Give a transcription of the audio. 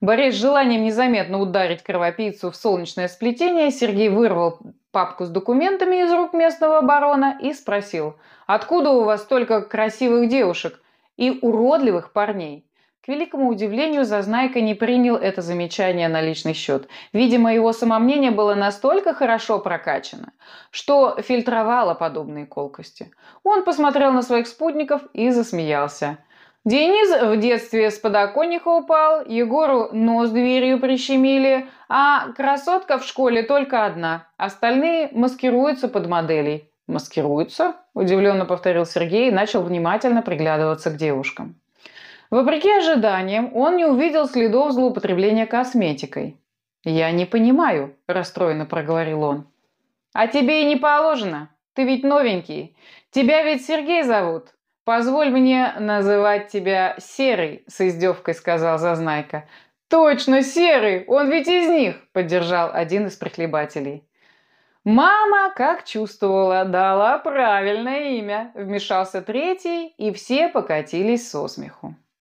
Борясь с желанием незаметно ударить кровопийцу в солнечное сплетение, Сергей вырвал папку с документами из рук местного барона и спросил, «Откуда у вас столько красивых девушек и уродливых парней?» К великому удивлению, Зазнайка не принял это замечание на личный счет. Видимо, его самомнение было настолько хорошо прокачано, что фильтровало подобные колкости. Он посмотрел на своих спутников и засмеялся. Денис в детстве с подоконника упал, Егору нос дверью прищемили, а красотка в школе только одна. Остальные маскируются под моделей. «Маскируются?» – удивленно повторил Сергей и начал внимательно приглядываться к девушкам. Вопреки ожиданиям, он не увидел следов злоупотребления косметикой. «Я не понимаю», – расстроенно проговорил он. «А тебе и не положено. Ты ведь новенький. Тебя ведь Сергей зовут. «Позволь мне называть тебя Серый», — с издевкой сказал Зазнайка. «Точно, Серый! Он ведь из них!» — поддержал один из прихлебателей. «Мама, как чувствовала, дала правильное имя», — вмешался третий, и все покатились со смеху.